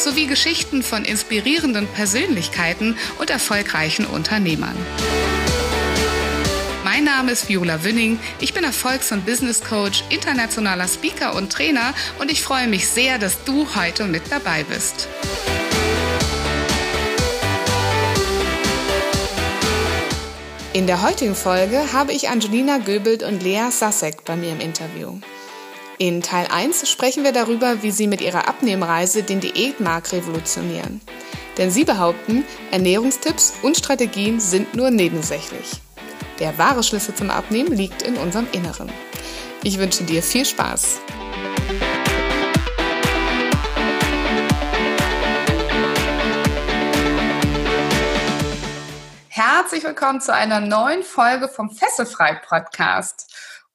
sowie Geschichten von inspirierenden Persönlichkeiten und erfolgreichen Unternehmern. Mein Name ist Viola Wünning. Ich bin Erfolgs- und Business Coach, internationaler Speaker und Trainer und ich freue mich sehr, dass du heute mit dabei bist. In der heutigen Folge habe ich Angelina Göbelt und Lea Sasek bei mir im Interview. In Teil 1 sprechen wir darüber, wie sie mit ihrer Abnehmreise den Diätmarkt revolutionieren. Denn sie behaupten, Ernährungstipps und Strategien sind nur nebensächlich. Der wahre Schlüssel zum Abnehmen liegt in unserem Inneren. Ich wünsche dir viel Spaß. Herzlich willkommen zu einer neuen Folge vom Fesselfrei Podcast.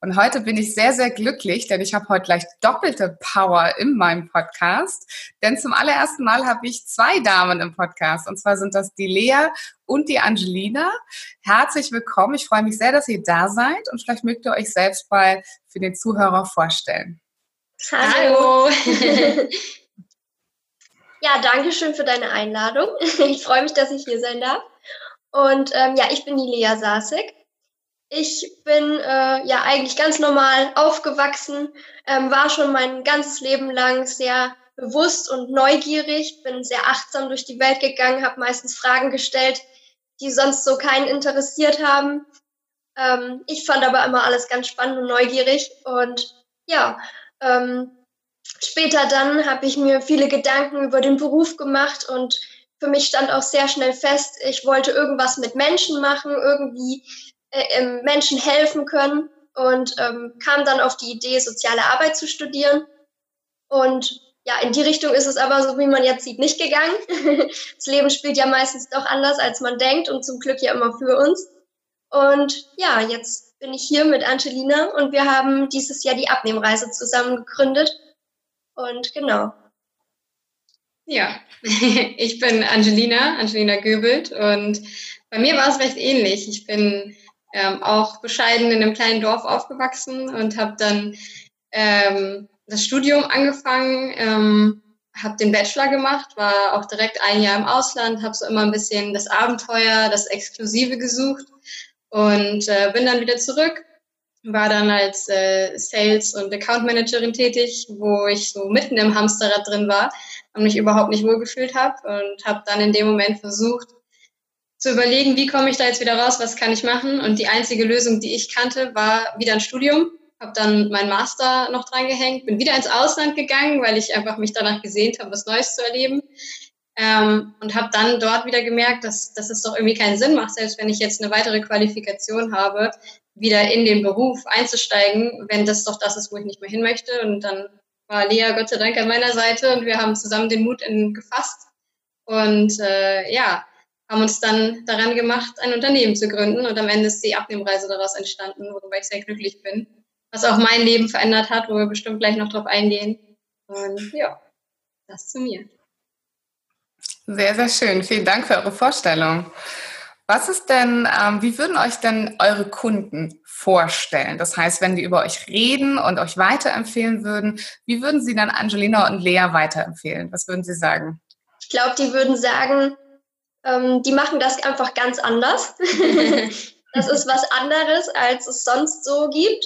Und heute bin ich sehr, sehr glücklich, denn ich habe heute gleich doppelte Power in meinem Podcast. Denn zum allerersten Mal habe ich zwei Damen im Podcast. Und zwar sind das die Lea und die Angelina. Herzlich willkommen. Ich freue mich sehr, dass ihr da seid. Und vielleicht mögt ihr euch selbst mal für den Zuhörer vorstellen. Hallo. ja, danke schön für deine Einladung. Ich freue mich, dass ich hier sein darf. Und ähm, ja, ich bin die Lea Sasek. Ich bin äh, ja eigentlich ganz normal aufgewachsen, ähm, war schon mein ganzes Leben lang sehr bewusst und neugierig, bin sehr achtsam durch die Welt gegangen, habe meistens Fragen gestellt, die sonst so keinen interessiert haben. Ähm, ich fand aber immer alles ganz spannend und neugierig und ja, ähm, später dann habe ich mir viele Gedanken über den Beruf gemacht und für mich stand auch sehr schnell fest, ich wollte irgendwas mit Menschen machen, irgendwie äh, Menschen helfen können und ähm, kam dann auf die Idee, soziale Arbeit zu studieren. Und ja, in die Richtung ist es aber, so wie man jetzt sieht, nicht gegangen. das Leben spielt ja meistens doch anders, als man denkt und zum Glück ja immer für uns. Und ja, jetzt bin ich hier mit Angelina und wir haben dieses Jahr die Abnehmreise zusammen gegründet. Und genau. Ja, ich bin Angelina, Angelina Göbelt und bei mir war es recht ähnlich. Ich bin ähm, auch bescheiden in einem kleinen Dorf aufgewachsen und habe dann ähm, das Studium angefangen, ähm, habe den Bachelor gemacht, war auch direkt ein Jahr im Ausland, habe so immer ein bisschen das Abenteuer, das Exklusive gesucht und äh, bin dann wieder zurück, war dann als äh, Sales- und Account Managerin tätig, wo ich so mitten im Hamsterrad drin war und mich überhaupt nicht wohlgefühlt habe und habe dann in dem Moment versucht, zu überlegen, wie komme ich da jetzt wieder raus, was kann ich machen. Und die einzige Lösung, die ich kannte, war wieder ein Studium. Habe dann meinen Master noch dran gehängt, bin wieder ins Ausland gegangen, weil ich einfach mich danach gesehnt habe, was Neues zu erleben. Ähm, und habe dann dort wieder gemerkt, dass, dass es doch irgendwie keinen Sinn macht, selbst wenn ich jetzt eine weitere Qualifikation habe, wieder in den Beruf einzusteigen, wenn das doch das ist, wo ich nicht mehr hin möchte. Und dann war Lea Gott sei Dank an meiner Seite und wir haben zusammen den Mut in, gefasst. Und äh, ja, haben uns dann daran gemacht, ein Unternehmen zu gründen und am Ende ist die Abnehmreise daraus entstanden, worüber ich sehr glücklich bin. Was auch mein Leben verändert hat, wo wir bestimmt gleich noch drauf eingehen. Und ja, das zu mir. Sehr, sehr schön. Vielen Dank für eure Vorstellung. Was ist denn, ähm, wie würden euch denn eure Kunden vorstellen? Das heißt, wenn die über euch reden und euch weiterempfehlen würden, wie würden sie dann Angelina und Lea weiterempfehlen? Was würden sie sagen? Ich glaube, die würden sagen, ähm, die machen das einfach ganz anders. das ist was anderes, als es sonst so gibt.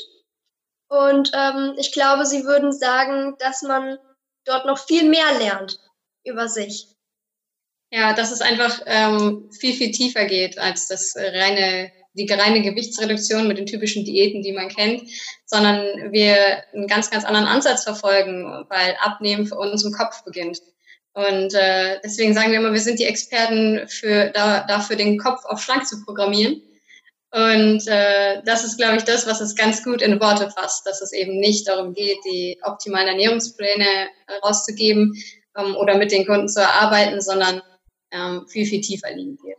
Und ähm, ich glaube, sie würden sagen, dass man dort noch viel mehr lernt über sich. Ja, dass es einfach ähm, viel, viel tiefer geht als das reine, die reine Gewichtsreduktion mit den typischen Diäten, die man kennt, sondern wir einen ganz, ganz anderen Ansatz verfolgen, weil Abnehmen für uns im Kopf beginnt. Und äh, deswegen sagen wir immer, wir sind die Experten für, da, dafür, den Kopf auf schlank zu programmieren. Und äh, das ist, glaube ich, das, was es ganz gut in Worte fasst, dass es eben nicht darum geht, die optimalen Ernährungspläne rauszugeben ähm, oder mit den Kunden zu erarbeiten, sondern ähm, viel, viel tiefer liegen wird.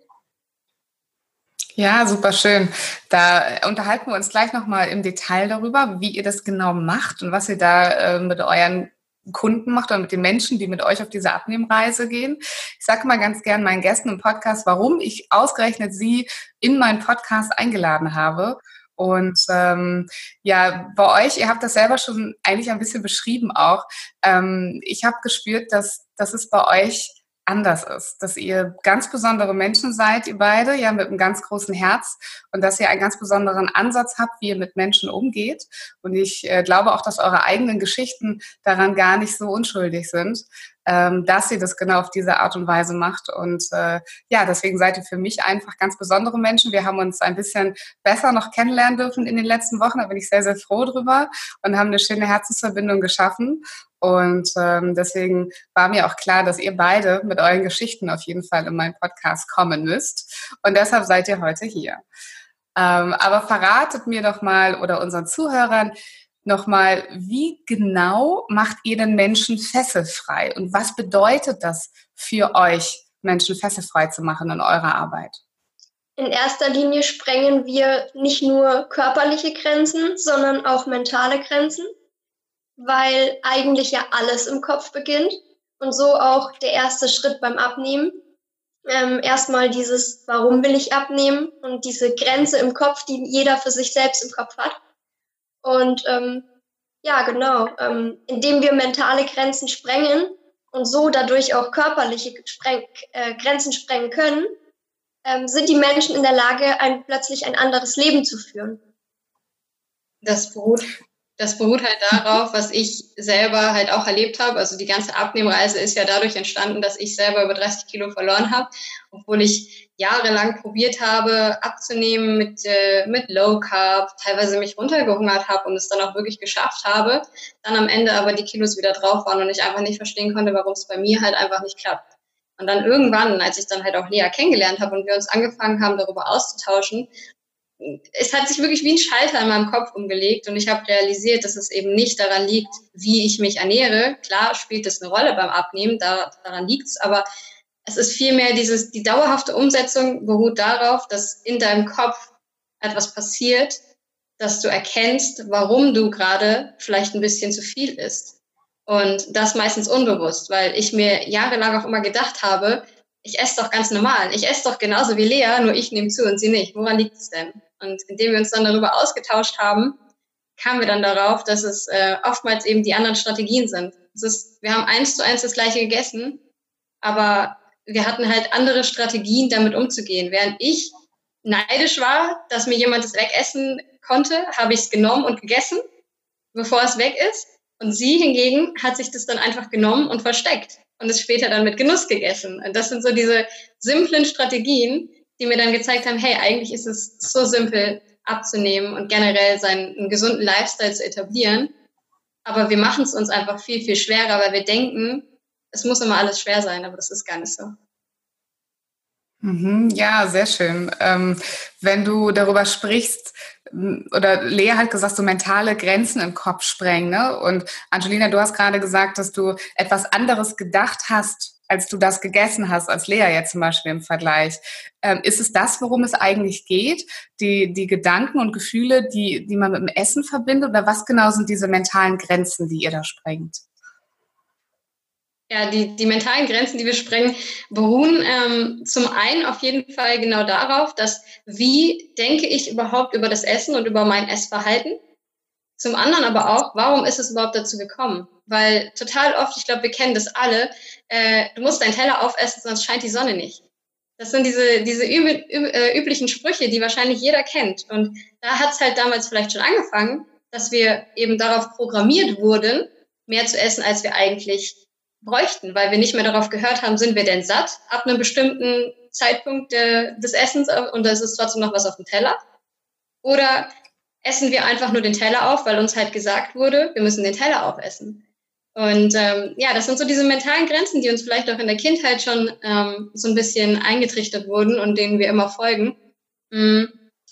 Ja, super schön. Da unterhalten wir uns gleich nochmal im Detail darüber, wie ihr das genau macht und was ihr da äh, mit euren Kunden macht oder mit den Menschen, die mit euch auf diese Abnehmreise gehen. Ich sage mal ganz gern meinen Gästen im Podcast, warum ich ausgerechnet sie in meinen Podcast eingeladen habe. Und ähm, ja, bei euch, ihr habt das selber schon eigentlich ein bisschen beschrieben auch. Ähm, ich habe gespürt, dass, dass es bei euch anders ist, dass ihr ganz besondere Menschen seid, ihr beide, ja, mit einem ganz großen Herz und dass ihr einen ganz besonderen Ansatz habt, wie ihr mit Menschen umgeht. Und ich äh, glaube auch, dass eure eigenen Geschichten daran gar nicht so unschuldig sind, ähm, dass ihr das genau auf diese Art und Weise macht. Und äh, ja, deswegen seid ihr für mich einfach ganz besondere Menschen. Wir haben uns ein bisschen besser noch kennenlernen dürfen in den letzten Wochen. Da bin ich sehr, sehr froh drüber und haben eine schöne Herzensverbindung geschaffen. Und ähm, deswegen war mir auch klar, dass ihr beide mit euren Geschichten auf jeden Fall in meinen Podcast kommen müsst. Und deshalb seid ihr heute hier. Ähm, aber verratet mir doch mal oder unseren Zuhörern nochmal, wie genau macht ihr den Menschen fesselfrei? Und was bedeutet das für euch, Menschen fesselfrei zu machen in eurer Arbeit? In erster Linie sprengen wir nicht nur körperliche Grenzen, sondern auch mentale Grenzen weil eigentlich ja alles im Kopf beginnt und so auch der erste Schritt beim Abnehmen. Ähm, erstmal dieses, warum will ich abnehmen und diese Grenze im Kopf, die jeder für sich selbst im Kopf hat. Und ähm, ja, genau, ähm, indem wir mentale Grenzen sprengen und so dadurch auch körperliche Spreng äh, Grenzen sprengen können, ähm, sind die Menschen in der Lage, ein, plötzlich ein anderes Leben zu führen. Das beruht das beruht halt darauf, was ich selber halt auch erlebt habe. Also die ganze Abnehmreise ist ja dadurch entstanden, dass ich selber über 30 Kilo verloren habe, obwohl ich jahrelang probiert habe abzunehmen mit, äh, mit Low Carb, teilweise mich runtergehungert habe und es dann auch wirklich geschafft habe. Dann am Ende aber die Kilos wieder drauf waren und ich einfach nicht verstehen konnte, warum es bei mir halt einfach nicht klappt. Und dann irgendwann, als ich dann halt auch Lea kennengelernt habe und wir uns angefangen haben, darüber auszutauschen, es hat sich wirklich wie ein Schalter in meinem Kopf umgelegt und ich habe realisiert, dass es eben nicht daran liegt, wie ich mich ernähre. Klar spielt das eine Rolle beim Abnehmen, da, daran liegt es, aber es ist vielmehr dieses, die dauerhafte Umsetzung beruht darauf, dass in deinem Kopf etwas passiert, dass du erkennst, warum du gerade vielleicht ein bisschen zu viel isst. Und das meistens unbewusst, weil ich mir jahrelang auch immer gedacht habe, ich esse doch ganz normal. Ich esse doch genauso wie Lea, nur ich nehme zu und sie nicht. Woran liegt es denn? Und indem wir uns dann darüber ausgetauscht haben, kamen wir dann darauf, dass es äh, oftmals eben die anderen Strategien sind. Es ist, wir haben eins zu eins das gleiche gegessen, aber wir hatten halt andere Strategien, damit umzugehen. Während ich neidisch war, dass mir jemand das wegessen konnte, habe ich es genommen und gegessen, bevor es weg ist. Und sie hingegen hat sich das dann einfach genommen und versteckt und es später dann mit Genuss gegessen. Und das sind so diese simplen Strategien, die mir dann gezeigt haben, hey, eigentlich ist es so simpel abzunehmen und generell seinen gesunden Lifestyle zu etablieren. Aber wir machen es uns einfach viel, viel schwerer, weil wir denken, es muss immer alles schwer sein, aber das ist gar nicht so. Mhm, ja, sehr schön. Ähm, wenn du darüber sprichst, oder Lea hat gesagt, so mentale Grenzen im Kopf sprengen. Ne? Und Angelina, du hast gerade gesagt, dass du etwas anderes gedacht hast, als du das gegessen hast, als Lea jetzt zum Beispiel im Vergleich. Ähm, ist es das, worum es eigentlich geht? Die, die Gedanken und Gefühle, die, die man mit dem Essen verbindet? Oder was genau sind diese mentalen Grenzen, die ihr da sprengt? Ja, die, die mentalen Grenzen, die wir sprengen, beruhen ähm, zum einen auf jeden Fall genau darauf, dass wie denke ich überhaupt über das Essen und über mein Essverhalten? Zum anderen aber auch, warum ist es überhaupt dazu gekommen? Weil total oft, ich glaube, wir kennen das alle, äh, du musst deinen Teller aufessen, sonst scheint die Sonne nicht. Das sind diese, diese üb äh, üblichen Sprüche, die wahrscheinlich jeder kennt. Und da hat es halt damals vielleicht schon angefangen, dass wir eben darauf programmiert wurden, mehr zu essen, als wir eigentlich bräuchten, weil wir nicht mehr darauf gehört haben, sind wir denn satt ab einem bestimmten Zeitpunkt äh, des Essens äh, und es ist trotzdem noch was auf dem Teller? Oder essen wir einfach nur den Teller auf, weil uns halt gesagt wurde, wir müssen den Teller aufessen? Und ähm, ja, das sind so diese mentalen Grenzen, die uns vielleicht auch in der Kindheit schon ähm, so ein bisschen eingetrichtert wurden und denen wir immer folgen. Mm,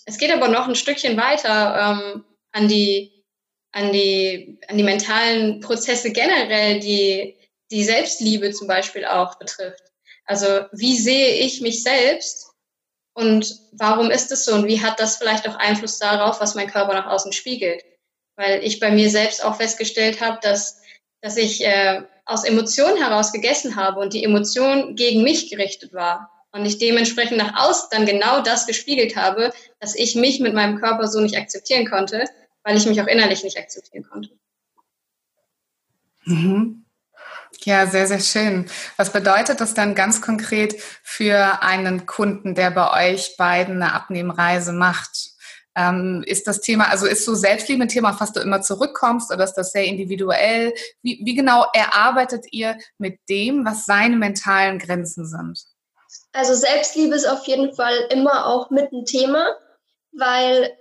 es geht aber noch ein Stückchen weiter ähm, an die an die an die mentalen Prozesse generell, die die Selbstliebe zum Beispiel auch betrifft. Also wie sehe ich mich selbst und warum ist es so und wie hat das vielleicht auch Einfluss darauf, was mein Körper nach außen spiegelt? Weil ich bei mir selbst auch festgestellt habe, dass, dass ich äh, aus Emotionen heraus gegessen habe und die Emotion gegen mich gerichtet war. Und ich dementsprechend nach außen dann genau das gespiegelt habe, dass ich mich mit meinem Körper so nicht akzeptieren konnte, weil ich mich auch innerlich nicht akzeptieren konnte. Mhm. Ja, sehr, sehr schön. Was bedeutet das dann ganz konkret für einen Kunden, der bei euch beiden eine Abnehmreise macht? Ähm, ist das Thema, also ist so Selbstliebe ein Thema, auf was du immer zurückkommst oder ist das sehr individuell? Wie, wie genau erarbeitet ihr mit dem, was seine mentalen Grenzen sind? Also Selbstliebe ist auf jeden Fall immer auch mit ein Thema, weil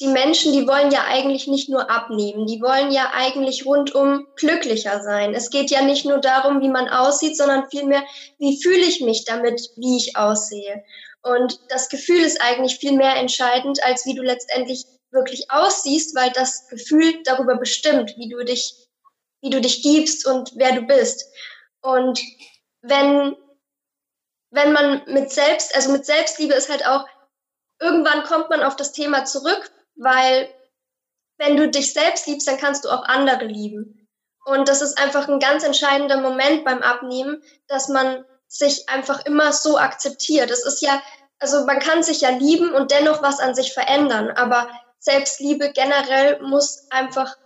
die Menschen, die wollen ja eigentlich nicht nur abnehmen, die wollen ja eigentlich rundum glücklicher sein. Es geht ja nicht nur darum, wie man aussieht, sondern vielmehr, wie fühle ich mich damit, wie ich aussehe. Und das Gefühl ist eigentlich viel mehr entscheidend, als wie du letztendlich wirklich aussiehst, weil das Gefühl darüber bestimmt, wie du dich, wie du dich gibst und wer du bist. Und wenn, wenn man mit Selbst, also mit Selbstliebe ist halt auch, irgendwann kommt man auf das Thema zurück, weil wenn du dich selbst liebst, dann kannst du auch andere lieben. Und das ist einfach ein ganz entscheidender Moment beim Abnehmen, dass man sich einfach immer so akzeptiert. Es ist ja, also man kann sich ja lieben und dennoch was an sich verändern, aber Selbstliebe generell muss einfach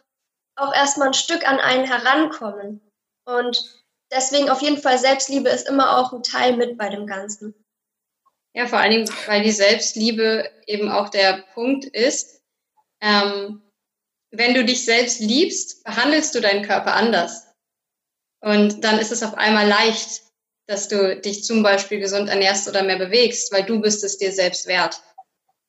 auch erstmal ein Stück an einen herankommen. Und deswegen auf jeden Fall Selbstliebe ist immer auch ein Teil mit bei dem Ganzen. Ja, vor allen Dingen, weil die Selbstliebe eben auch der Punkt ist, ähm, wenn du dich selbst liebst, behandelst du deinen Körper anders. Und dann ist es auf einmal leicht, dass du dich zum Beispiel gesund ernährst oder mehr bewegst, weil du bist es dir selbst wert.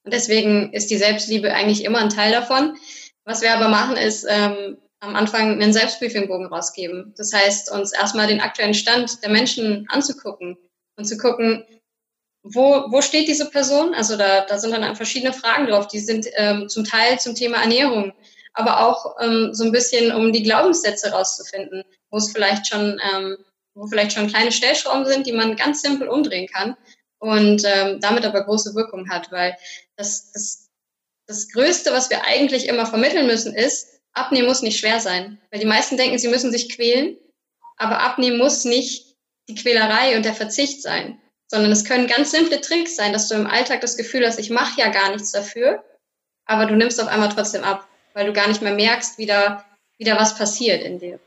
Und deswegen ist die Selbstliebe eigentlich immer ein Teil davon. Was wir aber machen, ist ähm, am Anfang einen Selbstbriefingbogen rausgeben. Das heißt, uns erstmal den aktuellen Stand der Menschen anzugucken und zu gucken, wo, wo steht diese Person? Also da, da sind dann verschiedene Fragen drauf. Die sind ähm, zum Teil zum Thema Ernährung, aber auch ähm, so ein bisschen, um die Glaubenssätze rauszufinden, wo es vielleicht schon, ähm, wo vielleicht schon kleine Stellschrauben sind, die man ganz simpel umdrehen kann und ähm, damit aber große Wirkung hat, weil das, das, das Größte, was wir eigentlich immer vermitteln müssen, ist, abnehmen muss nicht schwer sein. Weil die meisten denken, sie müssen sich quälen, aber abnehmen muss nicht die Quälerei und der Verzicht sein sondern es können ganz simple Tricks sein, dass du im Alltag das Gefühl hast, ich mache ja gar nichts dafür, aber du nimmst auf einmal trotzdem ab, weil du gar nicht mehr merkst, wie da, wie da was passiert in dir.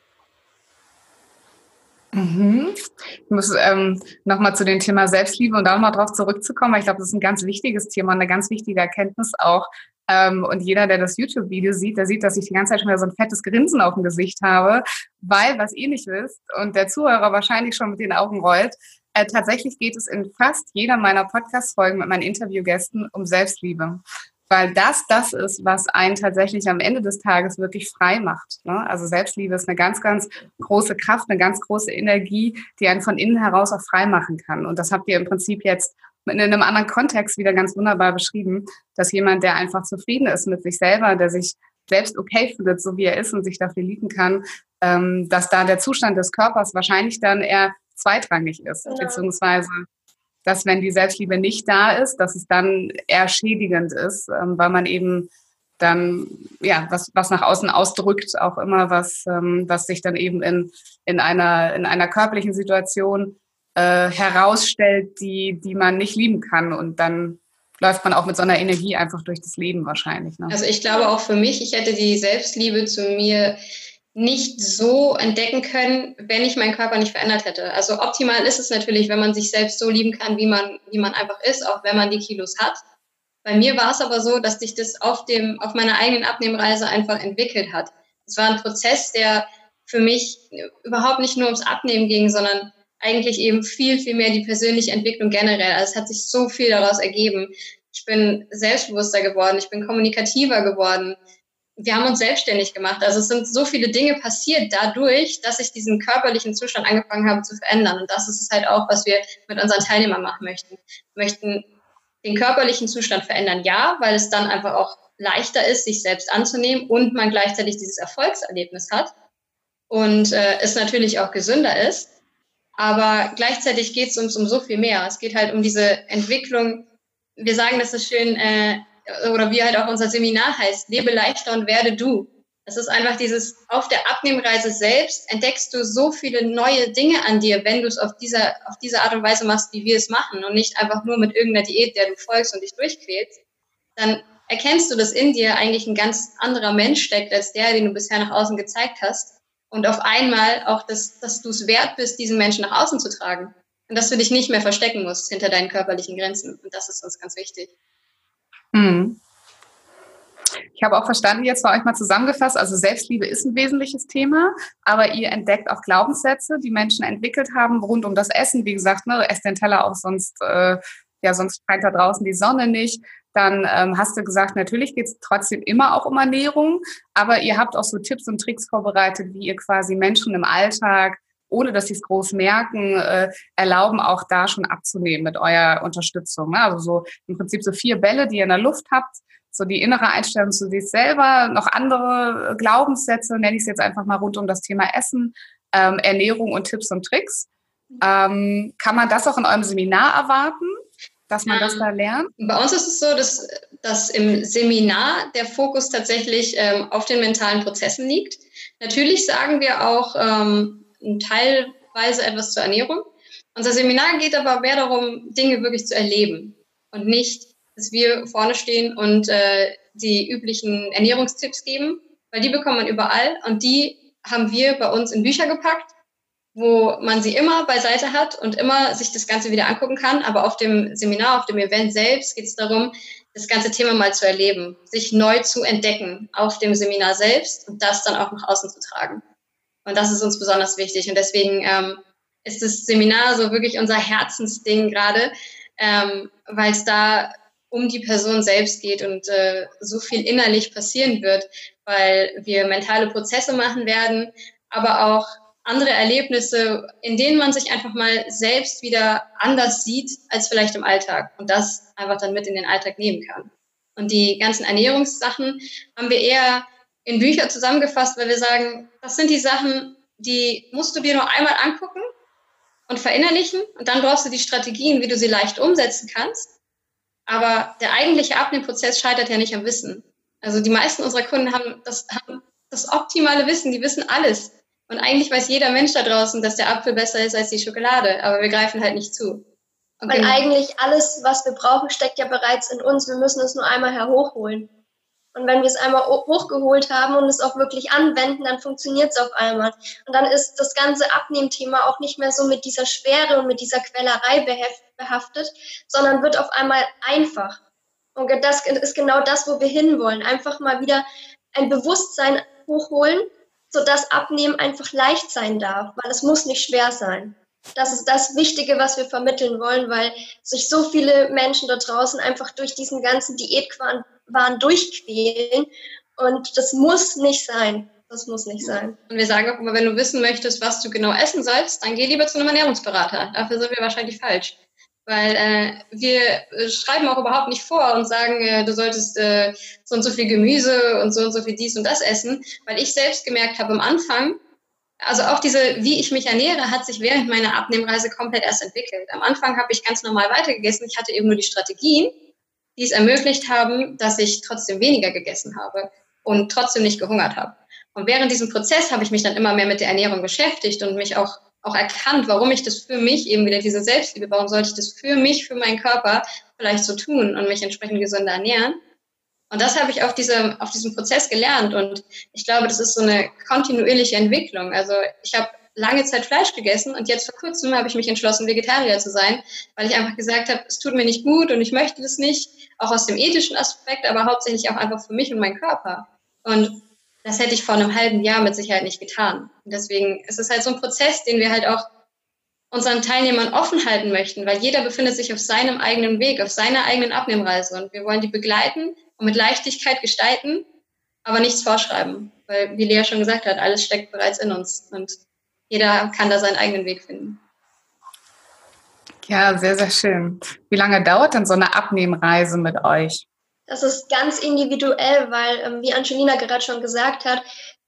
Mhm. Ich muss ähm, nochmal zu dem Thema Selbstliebe und da nochmal drauf zurückzukommen, weil ich glaube, das ist ein ganz wichtiges Thema, eine ganz wichtige Erkenntnis auch. Ähm, und jeder, der das YouTube-Video sieht, der sieht, dass ich die ganze Zeit schon wieder so ein fettes Grinsen auf dem Gesicht habe, weil, was ihr nicht wisst und der Zuhörer wahrscheinlich schon mit den Augen rollt, äh, tatsächlich geht es in fast jeder meiner Podcast-Folgen mit meinen Interviewgästen um Selbstliebe. Weil das das ist, was einen tatsächlich am Ende des Tages wirklich frei macht. Ne? Also Selbstliebe ist eine ganz, ganz große Kraft, eine ganz große Energie, die einen von innen heraus auch frei machen kann. Und das habt ihr im Prinzip jetzt in einem anderen Kontext wieder ganz wunderbar beschrieben, dass jemand, der einfach zufrieden ist mit sich selber, der sich selbst okay findet, so wie er ist und sich dafür lieben kann, ähm, dass da der Zustand des Körpers wahrscheinlich dann eher zweitrangig ist, genau. beziehungsweise dass wenn die Selbstliebe nicht da ist, dass es dann eher schädigend ist, ähm, weil man eben dann ja was was nach außen ausdrückt, auch immer was ähm, was sich dann eben in in einer in einer körperlichen Situation äh, herausstellt, die die man nicht lieben kann und dann läuft man auch mit so einer Energie einfach durch das Leben wahrscheinlich. Ne? Also ich glaube auch für mich, ich hätte die Selbstliebe zu mir nicht so entdecken können, wenn ich meinen Körper nicht verändert hätte. Also optimal ist es natürlich, wenn man sich selbst so lieben kann, wie man, wie man einfach ist, auch wenn man die Kilos hat. Bei mir war es aber so, dass sich das auf dem, auf meiner eigenen Abnehmreise einfach entwickelt hat. Es war ein Prozess, der für mich überhaupt nicht nur ums Abnehmen ging, sondern eigentlich eben viel, viel mehr die persönliche Entwicklung generell. Also es hat sich so viel daraus ergeben. Ich bin selbstbewusster geworden, ich bin kommunikativer geworden, wir haben uns selbstständig gemacht. Also es sind so viele Dinge passiert dadurch, dass ich diesen körperlichen Zustand angefangen habe zu verändern. Und das ist es halt auch, was wir mit unseren Teilnehmern machen möchten. Wir möchten den körperlichen Zustand verändern, ja, weil es dann einfach auch leichter ist, sich selbst anzunehmen und man gleichzeitig dieses Erfolgserlebnis hat und äh, es natürlich auch gesünder ist. Aber gleichzeitig geht es uns um so viel mehr. Es geht halt um diese Entwicklung wir sagen das so schön, äh, oder wie halt auch unser Seminar heißt, lebe leichter und werde du. Es ist einfach dieses, auf der Abnehmreise selbst entdeckst du so viele neue Dinge an dir, wenn du es auf dieser, auf diese Art und Weise machst, wie wir es machen und nicht einfach nur mit irgendeiner Diät, der du folgst und dich durchquälst, dann erkennst du, dass in dir eigentlich ein ganz anderer Mensch steckt als der, den du bisher nach außen gezeigt hast. Und auf einmal auch, dass, dass du es wert bist, diesen Menschen nach außen zu tragen. Und dass du dich nicht mehr verstecken musst hinter deinen körperlichen Grenzen. Und das ist uns ganz wichtig. Hm. Ich habe auch verstanden, jetzt bei euch mal zusammengefasst, also Selbstliebe ist ein wesentliches Thema, aber ihr entdeckt auch Glaubenssätze, die Menschen entwickelt haben rund um das Essen. Wie gesagt, ne, esst den Teller auch, sonst, äh, ja, sonst scheint da draußen die Sonne nicht. Dann ähm, hast du gesagt, natürlich geht es trotzdem immer auch um Ernährung, aber ihr habt auch so Tipps und Tricks vorbereitet, wie ihr quasi Menschen im Alltag ohne dass sie es groß merken, äh, erlauben, auch da schon abzunehmen mit eurer Unterstützung. Ne? Also so im Prinzip so vier Bälle, die ihr in der Luft habt, so die innere Einstellung zu sich selber, noch andere Glaubenssätze, nenne ich es jetzt einfach mal rund um das Thema Essen, ähm, Ernährung und Tipps und Tricks. Ähm, kann man das auch in eurem Seminar erwarten, dass man ähm, das da lernt? Bei uns ist es so, dass, dass im Seminar der Fokus tatsächlich ähm, auf den mentalen Prozessen liegt. Natürlich sagen wir auch, ähm, teilweise etwas zur Ernährung. Unser Seminar geht aber mehr darum, Dinge wirklich zu erleben und nicht, dass wir vorne stehen und äh, die üblichen Ernährungstipps geben, weil die bekommt man überall und die haben wir bei uns in Bücher gepackt, wo man sie immer beiseite hat und immer sich das Ganze wieder angucken kann. Aber auf dem Seminar, auf dem Event selbst geht es darum, das ganze Thema mal zu erleben, sich neu zu entdecken auf dem Seminar selbst und das dann auch nach außen zu tragen. Und das ist uns besonders wichtig. Und deswegen ähm, ist das Seminar so wirklich unser Herzensding gerade, ähm, weil es da um die Person selbst geht und äh, so viel innerlich passieren wird, weil wir mentale Prozesse machen werden, aber auch andere Erlebnisse, in denen man sich einfach mal selbst wieder anders sieht als vielleicht im Alltag und das einfach dann mit in den Alltag nehmen kann. Und die ganzen Ernährungssachen haben wir eher in Bücher zusammengefasst, weil wir sagen, das sind die Sachen, die musst du dir nur einmal angucken und verinnerlichen und dann brauchst du die Strategien, wie du sie leicht umsetzen kannst. Aber der eigentliche Abnehmprozess scheitert ja nicht am Wissen. Also die meisten unserer Kunden haben das, haben das optimale Wissen, die wissen alles. Und eigentlich weiß jeder Mensch da draußen, dass der Apfel besser ist als die Schokolade, aber wir greifen halt nicht zu. Und Weil eigentlich alles, was wir brauchen, steckt ja bereits in uns. Wir müssen es nur einmal herhochholen. Und wenn wir es einmal hochgeholt haben und es auch wirklich anwenden, dann funktioniert es auf einmal. Und dann ist das ganze Abnehmthema auch nicht mehr so mit dieser Schwere und mit dieser Quellerei behaftet, sondern wird auf einmal einfach. Und das ist genau das, wo wir hinwollen. Einfach mal wieder ein Bewusstsein hochholen, sodass Abnehmen einfach leicht sein darf, weil es muss nicht schwer sein. Das ist das Wichtige, was wir vermitteln wollen, weil sich so viele Menschen da draußen einfach durch diesen ganzen Diätquahn waren durchquälen. Und das muss nicht sein. Das muss nicht sein. Und wir sagen auch immer, wenn du wissen möchtest, was du genau essen sollst, dann geh lieber zu einem Ernährungsberater. Dafür sind wir wahrscheinlich falsch. Weil äh, wir schreiben auch überhaupt nicht vor und sagen, äh, du solltest äh, so und so viel Gemüse und so und so viel dies und das essen. Weil ich selbst gemerkt habe am Anfang, also auch diese, wie ich mich ernähre, hat sich während meiner Abnehmreise komplett erst entwickelt. Am Anfang habe ich ganz normal weitergegessen. Ich hatte eben nur die Strategien die es ermöglicht haben, dass ich trotzdem weniger gegessen habe und trotzdem nicht gehungert habe. Und während diesem Prozess habe ich mich dann immer mehr mit der Ernährung beschäftigt und mich auch, auch erkannt, warum ich das für mich, eben wieder diese Selbstliebe, warum sollte ich das für mich, für meinen Körper vielleicht so tun und mich entsprechend gesünder ernähren. Und das habe ich auf, diese, auf diesem Prozess gelernt. Und ich glaube, das ist so eine kontinuierliche Entwicklung. Also ich habe lange Zeit Fleisch gegessen und jetzt vor kurzem habe ich mich entschlossen, Vegetarier zu sein, weil ich einfach gesagt habe, es tut mir nicht gut und ich möchte das nicht, auch aus dem ethischen Aspekt, aber hauptsächlich auch einfach für mich und meinen Körper. Und das hätte ich vor einem halben Jahr mit Sicherheit nicht getan. Und deswegen ist es halt so ein Prozess, den wir halt auch unseren Teilnehmern offen halten möchten, weil jeder befindet sich auf seinem eigenen Weg, auf seiner eigenen Abnehmreise und wir wollen die begleiten und mit Leichtigkeit gestalten, aber nichts vorschreiben, weil wie Lea schon gesagt hat, alles steckt bereits in uns und jeder kann da seinen eigenen Weg finden. Ja, sehr, sehr schön. Wie lange dauert denn so eine Abnehmreise mit euch? Das ist ganz individuell, weil, ähm, wie Angelina gerade schon gesagt hat,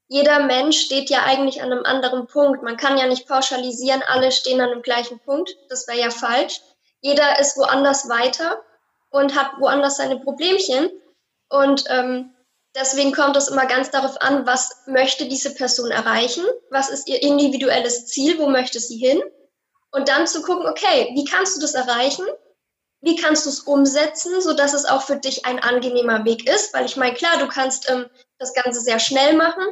jeder Mensch steht ja eigentlich an einem anderen Punkt. Man kann ja nicht pauschalisieren, alle stehen an dem gleichen Punkt. Das wäre ja falsch. Jeder ist woanders weiter. und hat woanders seine Problemchen. Und ähm, deswegen kommt es immer ganz darauf an, was möchte diese Person erreichen, was ist ihr individuelles Ziel, wo möchte sie hin. Und dann zu gucken, okay, wie kannst du das erreichen? Wie kannst du es umsetzen, sodass es auch für dich ein angenehmer Weg ist? Weil ich meine, klar, du kannst ähm, das Ganze sehr schnell machen.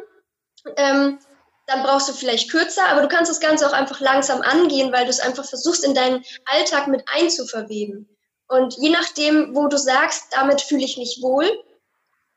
Ähm, dann brauchst du vielleicht kürzer, aber du kannst das Ganze auch einfach langsam angehen, weil du es einfach versuchst, in deinen Alltag mit einzuverweben. Und je nachdem, wo du sagst, damit fühle ich mich wohl,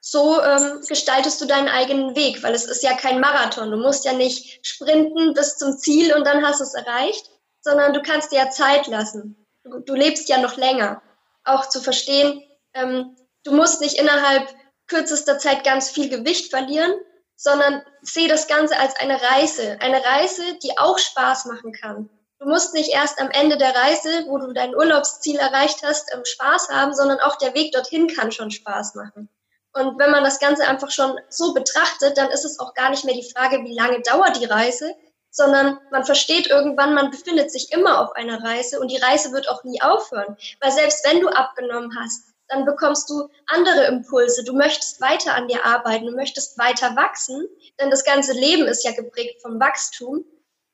so ähm, gestaltest du deinen eigenen Weg, weil es ist ja kein Marathon. Du musst ja nicht sprinten bis zum Ziel und dann hast du es erreicht, sondern du kannst dir ja Zeit lassen. Du, du lebst ja noch länger. Auch zu verstehen, ähm, du musst nicht innerhalb kürzester Zeit ganz viel Gewicht verlieren, sondern sehe das Ganze als eine Reise. Eine Reise, die auch Spaß machen kann. Du musst nicht erst am Ende der Reise, wo du dein Urlaubsziel erreicht hast, ähm, Spaß haben, sondern auch der Weg dorthin kann schon Spaß machen. Und wenn man das Ganze einfach schon so betrachtet, dann ist es auch gar nicht mehr die Frage, wie lange dauert die Reise, sondern man versteht irgendwann, man befindet sich immer auf einer Reise und die Reise wird auch nie aufhören. Weil selbst wenn du abgenommen hast, dann bekommst du andere Impulse. Du möchtest weiter an dir arbeiten, du möchtest weiter wachsen, denn das ganze Leben ist ja geprägt vom Wachstum.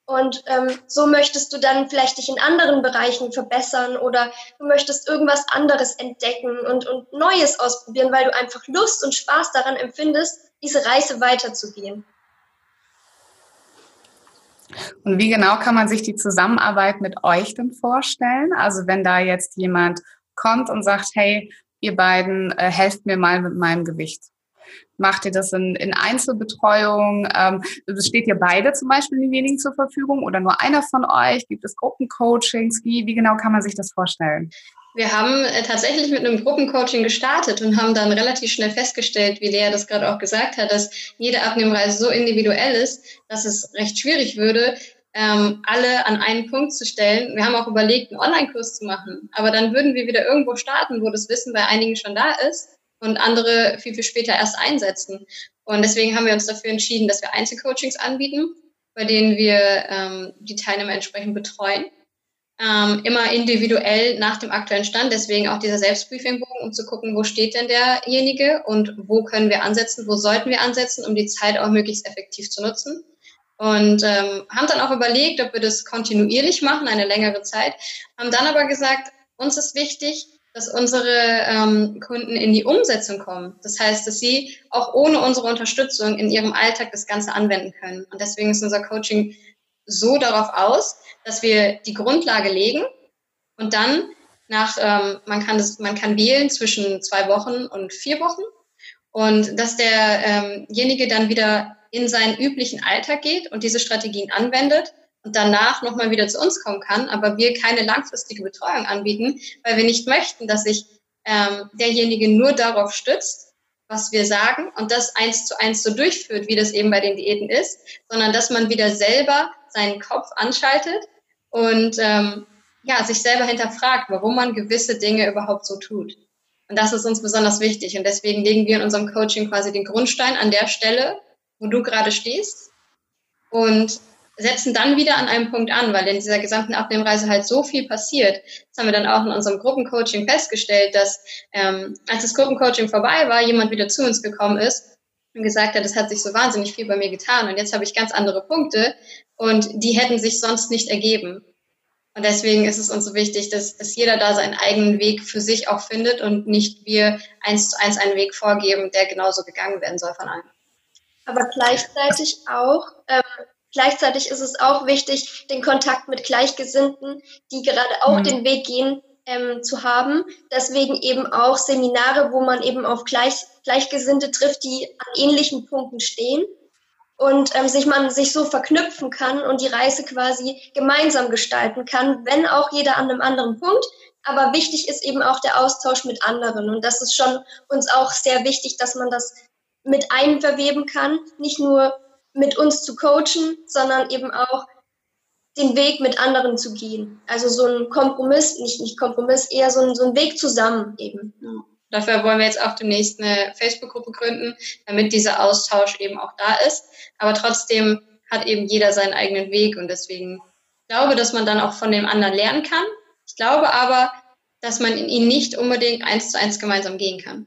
Und ähm, so möchtest du dann vielleicht dich in anderen Bereichen verbessern oder du möchtest irgendwas anderes entdecken und, und Neues ausprobieren, weil du einfach Lust und Spaß daran empfindest, diese Reise weiterzugehen. Und wie genau kann man sich die Zusammenarbeit mit euch denn vorstellen? Also wenn da jetzt jemand kommt und sagt, hey, ihr beiden äh, helft mir mal mit meinem Gewicht. Macht ihr das in, in Einzelbetreuung? Ähm, steht ihr beide zum Beispiel denjenigen zur Verfügung oder nur einer von euch? Gibt es Gruppencoachings? Wie, wie genau kann man sich das vorstellen? Wir haben äh, tatsächlich mit einem Gruppencoaching gestartet und haben dann relativ schnell festgestellt, wie Lea das gerade auch gesagt hat, dass jede Abnehmreise so individuell ist, dass es recht schwierig würde, ähm, alle an einen Punkt zu stellen. Wir haben auch überlegt, einen Online-Kurs zu machen, aber dann würden wir wieder irgendwo starten, wo das Wissen bei einigen schon da ist und andere viel, viel später erst einsetzen. Und deswegen haben wir uns dafür entschieden, dass wir Einzelcoachings anbieten, bei denen wir ähm, die Teilnehmer entsprechend betreuen. Ähm, immer individuell nach dem aktuellen Stand, deswegen auch dieser Selbstbriefingbogen, um zu gucken, wo steht denn derjenige und wo können wir ansetzen, wo sollten wir ansetzen, um die Zeit auch möglichst effektiv zu nutzen. Und ähm, haben dann auch überlegt, ob wir das kontinuierlich machen, eine längere Zeit, haben dann aber gesagt, uns ist wichtig, dass unsere ähm, Kunden in die Umsetzung kommen. Das heißt, dass sie auch ohne unsere Unterstützung in ihrem Alltag das Ganze anwenden können. Und deswegen ist unser Coaching so darauf aus, dass wir die Grundlage legen und dann nach, ähm, man, kann das, man kann wählen zwischen zwei Wochen und vier Wochen und dass derjenige ähm dann wieder in seinen üblichen Alltag geht und diese Strategien anwendet und danach nochmal wieder zu uns kommen kann, aber wir keine langfristige Betreuung anbieten, weil wir nicht möchten, dass sich ähm, derjenige nur darauf stützt, was wir sagen und das eins zu eins so durchführt, wie das eben bei den Diäten ist, sondern dass man wieder selber seinen Kopf anschaltet und ähm, ja, sich selber hinterfragt, warum man gewisse Dinge überhaupt so tut. Und das ist uns besonders wichtig. Und deswegen legen wir in unserem Coaching quasi den Grundstein an der Stelle, wo du gerade stehst und setzen dann wieder an einem Punkt an, weil in dieser gesamten Abnehmreise halt so viel passiert. Das haben wir dann auch in unserem Gruppencoaching festgestellt, dass ähm, als das Gruppencoaching vorbei war, jemand wieder zu uns gekommen ist und gesagt hat, das hat sich so wahnsinnig viel bei mir getan und jetzt habe ich ganz andere Punkte und die hätten sich sonst nicht ergeben. Und deswegen ist es uns so wichtig, dass, dass jeder da seinen eigenen Weg für sich auch findet und nicht wir eins zu eins einen Weg vorgeben, der genauso gegangen werden soll von allen aber gleichzeitig auch, ähm, gleichzeitig ist es auch wichtig, den Kontakt mit Gleichgesinnten, die gerade auch mhm. den Weg gehen, ähm, zu haben. Deswegen eben auch Seminare, wo man eben auf Gleich, Gleichgesinnte trifft, die an ähnlichen Punkten stehen und ähm, sich man sich so verknüpfen kann und die Reise quasi gemeinsam gestalten kann, wenn auch jeder an einem anderen Punkt. Aber wichtig ist eben auch der Austausch mit anderen und das ist schon uns auch sehr wichtig, dass man das mit einverweben kann, nicht nur mit uns zu coachen, sondern eben auch den Weg mit anderen zu gehen. Also so ein Kompromiss, nicht, nicht Kompromiss, eher so ein, so ein Weg zusammen eben. Dafür wollen wir jetzt auch demnächst eine Facebook-Gruppe gründen, damit dieser Austausch eben auch da ist. Aber trotzdem hat eben jeder seinen eigenen Weg und deswegen glaube, dass man dann auch von dem anderen lernen kann. Ich glaube aber, dass man in ihn nicht unbedingt eins zu eins gemeinsam gehen kann.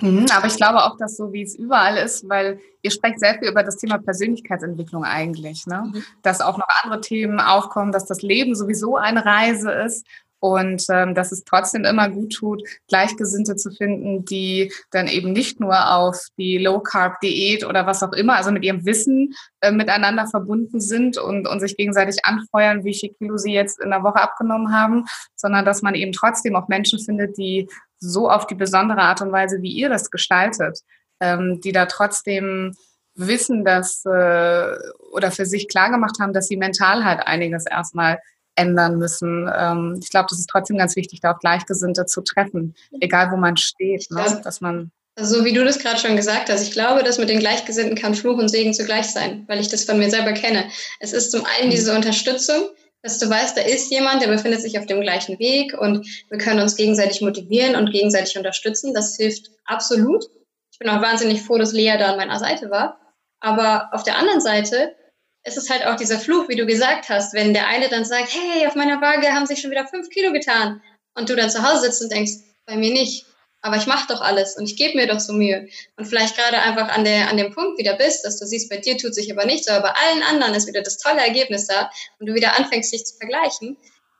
Mhm, aber ich glaube auch, dass so wie es überall ist, weil ihr sprecht sehr viel über das Thema Persönlichkeitsentwicklung eigentlich, ne? Mhm. dass auch noch andere Themen aufkommen, dass das Leben sowieso eine Reise ist und ähm, dass es trotzdem immer gut tut, Gleichgesinnte zu finden, die dann eben nicht nur auf die Low-Carb-Diät oder was auch immer, also mit ihrem Wissen äh, miteinander verbunden sind und, und sich gegenseitig anfeuern, wie viel Kilo sie jetzt in der Woche abgenommen haben, sondern dass man eben trotzdem auch Menschen findet, die so auf die besondere Art und Weise, wie ihr das gestaltet, ähm, die da trotzdem wissen, dass äh, oder für sich klar gemacht haben, dass sie mental halt einiges erstmal ändern müssen. Ähm, ich glaube, das ist trotzdem ganz wichtig, da auch Gleichgesinnte zu treffen, egal wo man steht, ne? dass man also wie du das gerade schon gesagt hast, ich glaube, dass mit den Gleichgesinnten kann Fluch und Segen zugleich sein, weil ich das von mir selber kenne. Es ist zum einen diese Unterstützung, dass du weißt, da ist jemand, der befindet sich auf dem gleichen Weg und wir können uns gegenseitig motivieren und gegenseitig unterstützen. Das hilft absolut. Ich bin auch wahnsinnig froh, dass Lea da an meiner Seite war. Aber auf der anderen Seite es ist halt auch dieser Fluch, wie du gesagt hast, wenn der eine dann sagt, hey, auf meiner Waage haben sich schon wieder fünf Kilo getan und du dann zu Hause sitzt und denkst, bei mir nicht, aber ich mache doch alles und ich gebe mir doch so Mühe und vielleicht gerade einfach an, der, an dem Punkt wieder bist, dass du siehst, bei dir tut sich aber nichts, aber bei allen anderen ist wieder das tolle Ergebnis da und du wieder anfängst, dich zu vergleichen,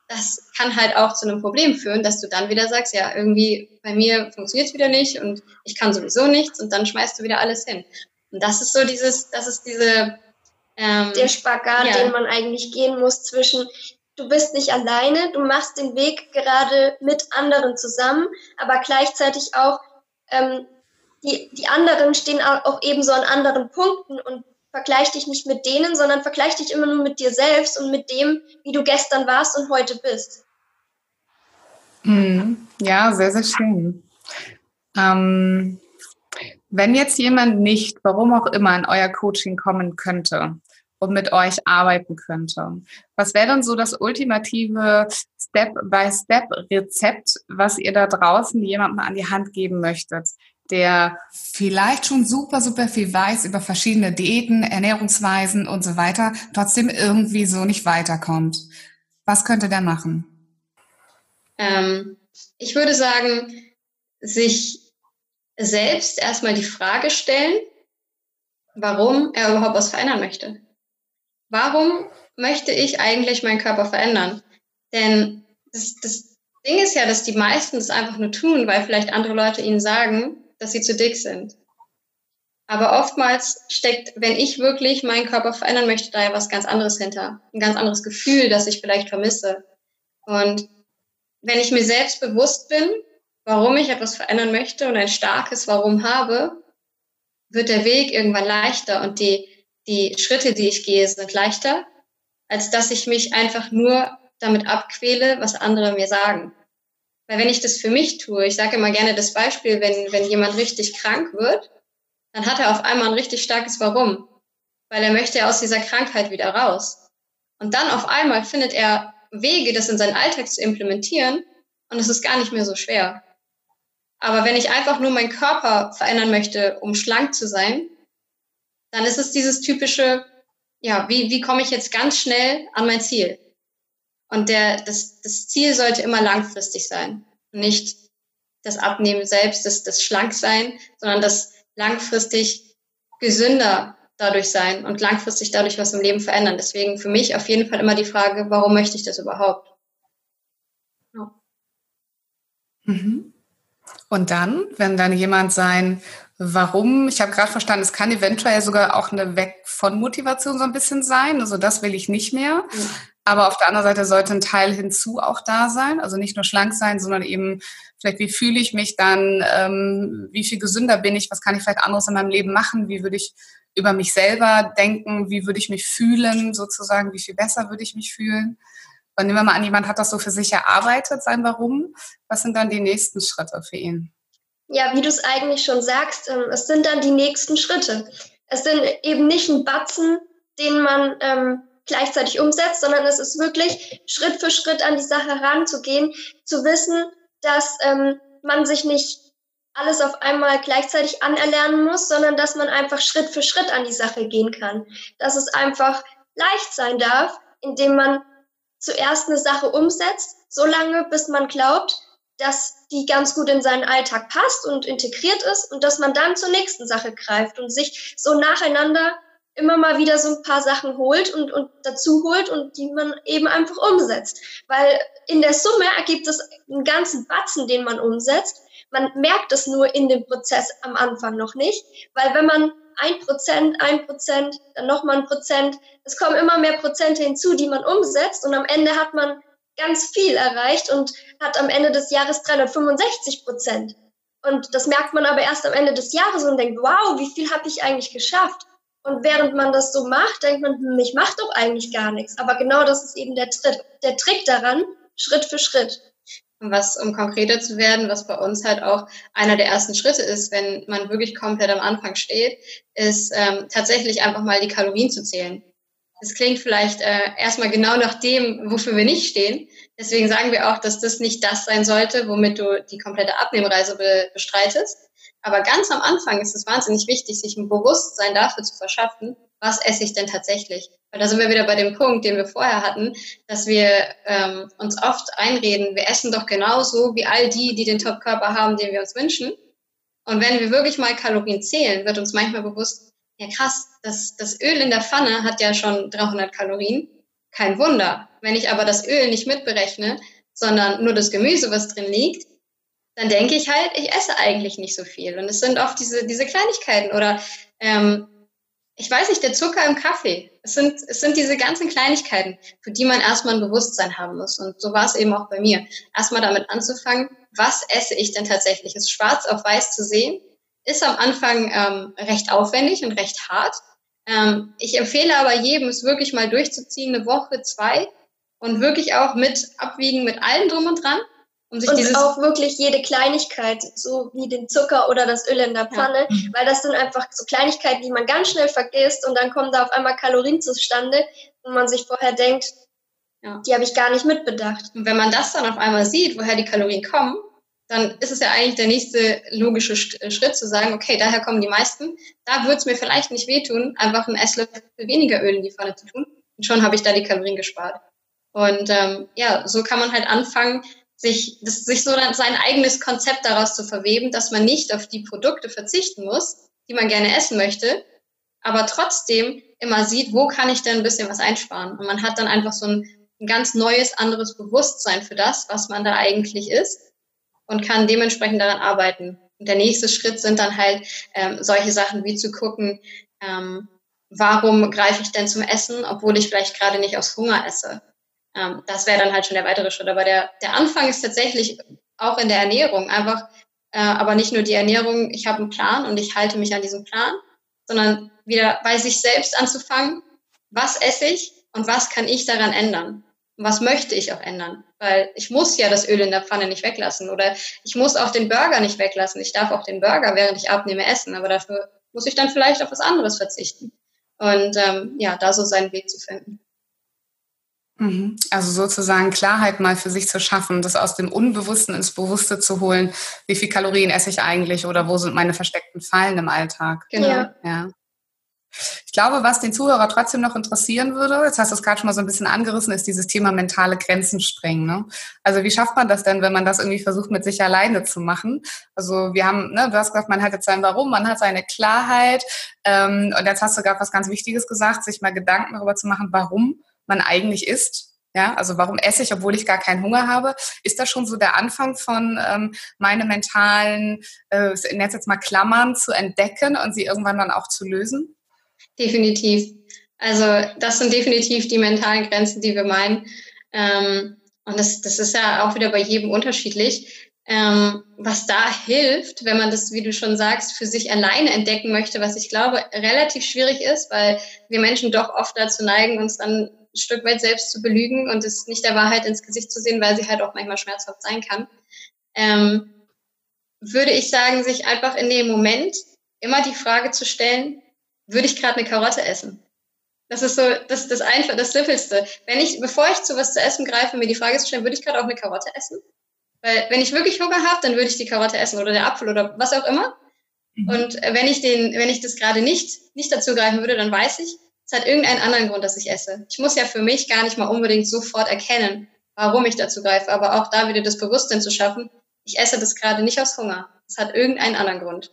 das kann halt auch zu einem Problem führen, dass du dann wieder sagst, ja, irgendwie bei mir funktioniert es wieder nicht und ich kann sowieso nichts und dann schmeißt du wieder alles hin. Und das ist so dieses, das ist diese ähm, der Spagat, ja. den man eigentlich gehen muss zwischen, du bist nicht alleine, du machst den Weg gerade mit anderen zusammen, aber gleichzeitig auch, ähm, die, die anderen stehen auch ebenso an anderen Punkten und vergleich dich nicht mit denen, sondern vergleich dich immer nur mit dir selbst und mit dem, wie du gestern warst und heute bist. Hm, ja, sehr, sehr schön. Ähm, wenn jetzt jemand nicht, warum auch immer, in euer Coaching kommen könnte und mit euch arbeiten könnte, was wäre dann so das ultimative Step-by-Step-Rezept, was ihr da draußen jemandem an die Hand geben möchtet, der vielleicht schon super, super viel weiß über verschiedene Diäten, Ernährungsweisen und so weiter, trotzdem irgendwie so nicht weiterkommt? Was könnte der machen? Ähm, ich würde sagen, sich selbst erstmal die Frage stellen, warum er überhaupt was verändern möchte. Warum möchte ich eigentlich meinen Körper verändern? Denn das, das Ding ist ja, dass die meisten das einfach nur tun, weil vielleicht andere Leute ihnen sagen, dass sie zu dick sind. Aber oftmals steckt, wenn ich wirklich meinen Körper verändern möchte, da ja was ganz anderes hinter. Ein ganz anderes Gefühl, das ich vielleicht vermisse. Und wenn ich mir selbst bewusst bin, warum ich etwas verändern möchte und ein starkes Warum habe, wird der Weg irgendwann leichter und die, die Schritte, die ich gehe, sind leichter, als dass ich mich einfach nur damit abquäle, was andere mir sagen. Weil wenn ich das für mich tue, ich sage immer gerne das Beispiel, wenn, wenn jemand richtig krank wird, dann hat er auf einmal ein richtig starkes Warum, weil er möchte aus dieser Krankheit wieder raus. Und dann auf einmal findet er Wege, das in seinen Alltag zu implementieren und es ist gar nicht mehr so schwer. Aber wenn ich einfach nur meinen Körper verändern möchte, um schlank zu sein, dann ist es dieses typische, ja, wie, wie komme ich jetzt ganz schnell an mein Ziel? Und der, das, das Ziel sollte immer langfristig sein. Nicht das Abnehmen selbst, das, das Schlanksein, sondern das langfristig gesünder dadurch sein und langfristig dadurch was im Leben verändern. Deswegen für mich auf jeden Fall immer die Frage, warum möchte ich das überhaupt? Ja. Mhm. Und dann, wenn dann jemand sein Warum, ich habe gerade verstanden, es kann eventuell sogar auch eine Weg von Motivation so ein bisschen sein. Also das will ich nicht mehr. Mhm. Aber auf der anderen Seite sollte ein Teil hinzu auch da sein. Also nicht nur schlank sein, sondern eben vielleicht, wie fühle ich mich dann, ähm, wie viel gesünder bin ich, was kann ich vielleicht anderes in meinem Leben machen, wie würde ich über mich selber denken, wie würde ich mich fühlen, sozusagen, wie viel besser würde ich mich fühlen. Und nehmen wir mal an, jemand hat das so für sich erarbeitet, sein Warum. Was sind dann die nächsten Schritte für ihn? Ja, wie du es eigentlich schon sagst, ähm, es sind dann die nächsten Schritte. Es sind eben nicht ein Batzen, den man ähm, gleichzeitig umsetzt, sondern es ist wirklich Schritt für Schritt an die Sache heranzugehen, zu wissen, dass ähm, man sich nicht alles auf einmal gleichzeitig anerlernen muss, sondern dass man einfach Schritt für Schritt an die Sache gehen kann. Dass es einfach leicht sein darf, indem man zuerst eine Sache umsetzt, so lange, bis man glaubt, dass die ganz gut in seinen Alltag passt und integriert ist und dass man dann zur nächsten Sache greift und sich so nacheinander immer mal wieder so ein paar Sachen holt und, und dazu holt und die man eben einfach umsetzt. Weil in der Summe ergibt es einen ganzen Batzen, den man umsetzt. Man merkt es nur in dem Prozess am Anfang noch nicht, weil wenn man ein Prozent, ein Prozent, dann nochmal ein Prozent, es kommen immer mehr Prozente hinzu, die man umsetzt und am Ende hat man ganz viel erreicht und hat am Ende des Jahres 365 Prozent. Und das merkt man aber erst am Ende des Jahres und denkt, wow, wie viel habe ich eigentlich geschafft? Und während man das so macht, denkt man, hm, ich mache doch eigentlich gar nichts. Aber genau das ist eben der, Tritt, der Trick daran, Schritt für Schritt. Was, um konkreter zu werden, was bei uns halt auch einer der ersten Schritte ist, wenn man wirklich komplett am Anfang steht, ist ähm, tatsächlich einfach mal die Kalorien zu zählen. Das klingt vielleicht äh, erstmal genau nach dem, wofür wir nicht stehen. Deswegen sagen wir auch, dass das nicht das sein sollte, womit du die komplette Abnehmreise be bestreitest. Aber ganz am Anfang ist es wahnsinnig wichtig, sich ein Bewusstsein dafür zu verschaffen, was esse ich denn tatsächlich. Weil da sind wir wieder bei dem Punkt, den wir vorher hatten, dass wir ähm, uns oft einreden, wir essen doch genauso wie all die, die den Top-Körper haben, den wir uns wünschen. Und wenn wir wirklich mal Kalorien zählen, wird uns manchmal bewusst, ja krass, das, das Öl in der Pfanne hat ja schon 300 Kalorien. Kein Wunder. Wenn ich aber das Öl nicht mitberechne, sondern nur das Gemüse, was drin liegt, dann denke ich halt, ich esse eigentlich nicht so viel. Und es sind oft diese, diese Kleinigkeiten oder ähm, ich weiß nicht, der Zucker im Kaffee. Es sind, es sind diese ganzen Kleinigkeiten, für die man erstmal ein Bewusstsein haben muss. Und so war es eben auch bei mir. Erstmal damit anzufangen, was esse ich denn tatsächlich? Es schwarz auf weiß zu sehen, ist am Anfang ähm, recht aufwendig und recht hart. Ähm, ich empfehle aber jedem, es wirklich mal durchzuziehen, eine Woche, zwei und wirklich auch mit abwiegen, mit allem drum und dran. Um sich und dieses auch wirklich jede Kleinigkeit, so wie den Zucker oder das Öl in der Pfanne, ja. weil das sind einfach so Kleinigkeiten, die man ganz schnell vergisst und dann kommen da auf einmal Kalorien zustande, wo man sich vorher denkt, ja. die habe ich gar nicht mitbedacht. Und wenn man das dann auf einmal sieht, woher die Kalorien kommen, dann ist es ja eigentlich der nächste logische äh, Schritt zu sagen, okay, daher kommen die meisten. Da würde es mir vielleicht nicht wehtun, einfach einen Esslöffel weniger Öl in die Pfanne zu tun. Und schon habe ich da die Kalorien gespart. Und ähm, ja, so kann man halt anfangen, sich, das, sich so sein eigenes Konzept daraus zu verweben, dass man nicht auf die Produkte verzichten muss, die man gerne essen möchte, aber trotzdem immer sieht, wo kann ich denn ein bisschen was einsparen. Und man hat dann einfach so ein, ein ganz neues, anderes Bewusstsein für das, was man da eigentlich ist und kann dementsprechend daran arbeiten. Und der nächste Schritt sind dann halt ähm, solche Sachen wie zu gucken, ähm, warum greife ich denn zum Essen, obwohl ich vielleicht gerade nicht aus Hunger esse. Ähm, das wäre dann halt schon der weitere Schritt. Aber der, der Anfang ist tatsächlich auch in der Ernährung. Einfach, äh, aber nicht nur die Ernährung, ich habe einen Plan und ich halte mich an diesem Plan, sondern wieder bei sich selbst anzufangen, was esse ich und was kann ich daran ändern was möchte ich auch ändern? Weil ich muss ja das Öl in der Pfanne nicht weglassen oder ich muss auch den Burger nicht weglassen. Ich darf auch den Burger, während ich abnehme, essen, aber dafür muss ich dann vielleicht auf was anderes verzichten. Und ähm, ja, da so seinen Weg zu finden. Mhm. Also sozusagen Klarheit mal für sich zu schaffen, das aus dem Unbewussten ins Bewusste zu holen. Wie viel Kalorien esse ich eigentlich oder wo sind meine versteckten Fallen im Alltag? Genau. Ja. Ich glaube, was den Zuhörer trotzdem noch interessieren würde, jetzt hast du es gerade schon mal so ein bisschen angerissen, ist dieses Thema mentale Grenzen sprengen. Ne? Also wie schafft man das denn, wenn man das irgendwie versucht, mit sich alleine zu machen? Also wir haben, ne, du hast gesagt, man hat jetzt sein Warum, man hat seine Klarheit. Ähm, und jetzt hast du gerade was ganz Wichtiges gesagt, sich mal Gedanken darüber zu machen, warum man eigentlich isst. Ja, also warum esse ich, obwohl ich gar keinen Hunger habe? Ist das schon so der Anfang von ähm, meine mentalen, äh, jetzt mal Klammern zu entdecken und sie irgendwann dann auch zu lösen? Definitiv. Also das sind definitiv die mentalen Grenzen, die wir meinen. Ähm, und das, das ist ja auch wieder bei jedem unterschiedlich. Ähm, was da hilft, wenn man das, wie du schon sagst, für sich alleine entdecken möchte, was ich glaube relativ schwierig ist, weil wir Menschen doch oft dazu neigen, uns dann ein Stück weit selbst zu belügen und es nicht der Wahrheit ins Gesicht zu sehen, weil sie halt auch manchmal schmerzhaft sein kann. Ähm, würde ich sagen, sich einfach in dem Moment immer die Frage zu stellen, würde ich gerade eine Karotte essen? Das ist so das, das einfach, das Simpelste. Wenn ich, bevor ich zu was zu essen greife, mir die Frage zu stellen, würde ich gerade auch eine Karotte essen? Weil wenn ich wirklich Hunger habe, dann würde ich die Karotte essen oder der Apfel oder was auch immer. Mhm. Und wenn ich den, wenn ich das gerade nicht, nicht dazu greifen würde, dann weiß ich, es Es hat irgendeinen anderen Grund, dass ich esse. Ich muss ja für mich gar nicht mal unbedingt sofort erkennen, warum ich dazu greife, aber auch da wieder das Bewusstsein zu schaffen, ich esse das gerade nicht aus Hunger. Es hat irgendeinen anderen Grund.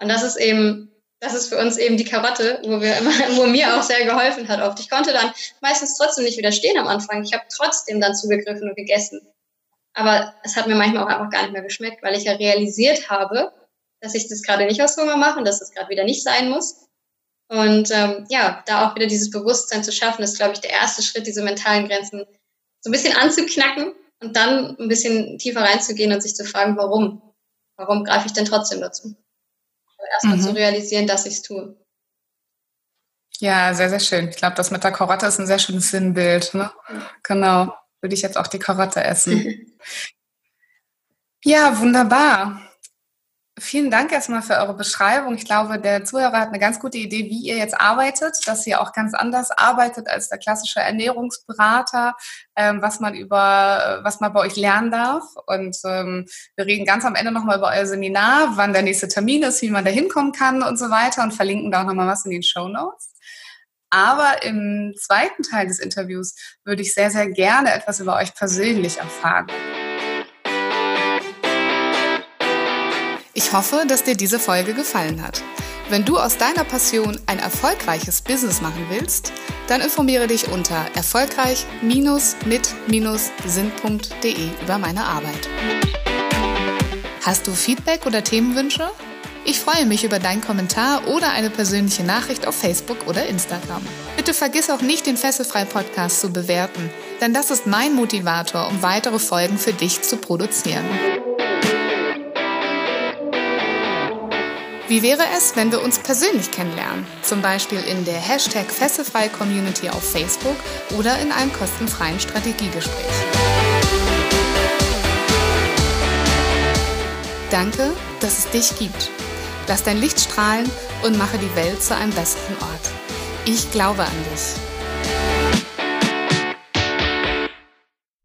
Und das ist eben, das ist für uns eben die Karotte, wo wir immer, wo mir auch sehr geholfen hat oft. Ich konnte dann meistens trotzdem nicht widerstehen am Anfang. Ich habe trotzdem dann zugegriffen und gegessen. Aber es hat mir manchmal auch einfach gar nicht mehr geschmeckt, weil ich ja realisiert habe, dass ich das gerade nicht aus Hunger mache und dass das gerade wieder nicht sein muss. Und ähm, ja, da auch wieder dieses Bewusstsein zu schaffen, ist, glaube ich, der erste Schritt, diese mentalen Grenzen so ein bisschen anzuknacken und dann ein bisschen tiefer reinzugehen und sich zu fragen, warum? Warum greife ich denn trotzdem dazu? Erstmal mhm. zu realisieren, dass ich es tue. Ja, sehr, sehr schön. Ich glaube, das mit der Karotte ist ein sehr schönes Sinnbild. Ne? Genau. Würde ich jetzt auch die Karotte essen. ja, wunderbar. Vielen Dank erstmal für eure Beschreibung. Ich glaube, der Zuhörer hat eine ganz gute Idee, wie ihr jetzt arbeitet, dass ihr auch ganz anders arbeitet als der klassische Ernährungsberater, ähm, was man über, was man bei euch lernen darf. Und ähm, wir reden ganz am Ende nochmal über euer Seminar, wann der nächste Termin ist, wie man da hinkommen kann und so weiter und verlinken da auch nochmal was in den Show Notes. Aber im zweiten Teil des Interviews würde ich sehr, sehr gerne etwas über euch persönlich erfahren. Ich hoffe, dass dir diese Folge gefallen hat. Wenn du aus deiner Passion ein erfolgreiches Business machen willst, dann informiere dich unter erfolgreich-mit-sinn.de über meine Arbeit. Hast du Feedback oder Themenwünsche? Ich freue mich über deinen Kommentar oder eine persönliche Nachricht auf Facebook oder Instagram. Bitte vergiss auch nicht, den Fesselfrei Podcast zu bewerten, denn das ist mein Motivator, um weitere Folgen für dich zu produzieren. Wie wäre es, wenn wir uns persönlich kennenlernen? Zum Beispiel in der Hashtag Fesselfrei Community auf Facebook oder in einem kostenfreien Strategiegespräch. Danke, dass es dich gibt. Lass dein Licht strahlen und mache die Welt zu einem besseren Ort. Ich glaube an dich.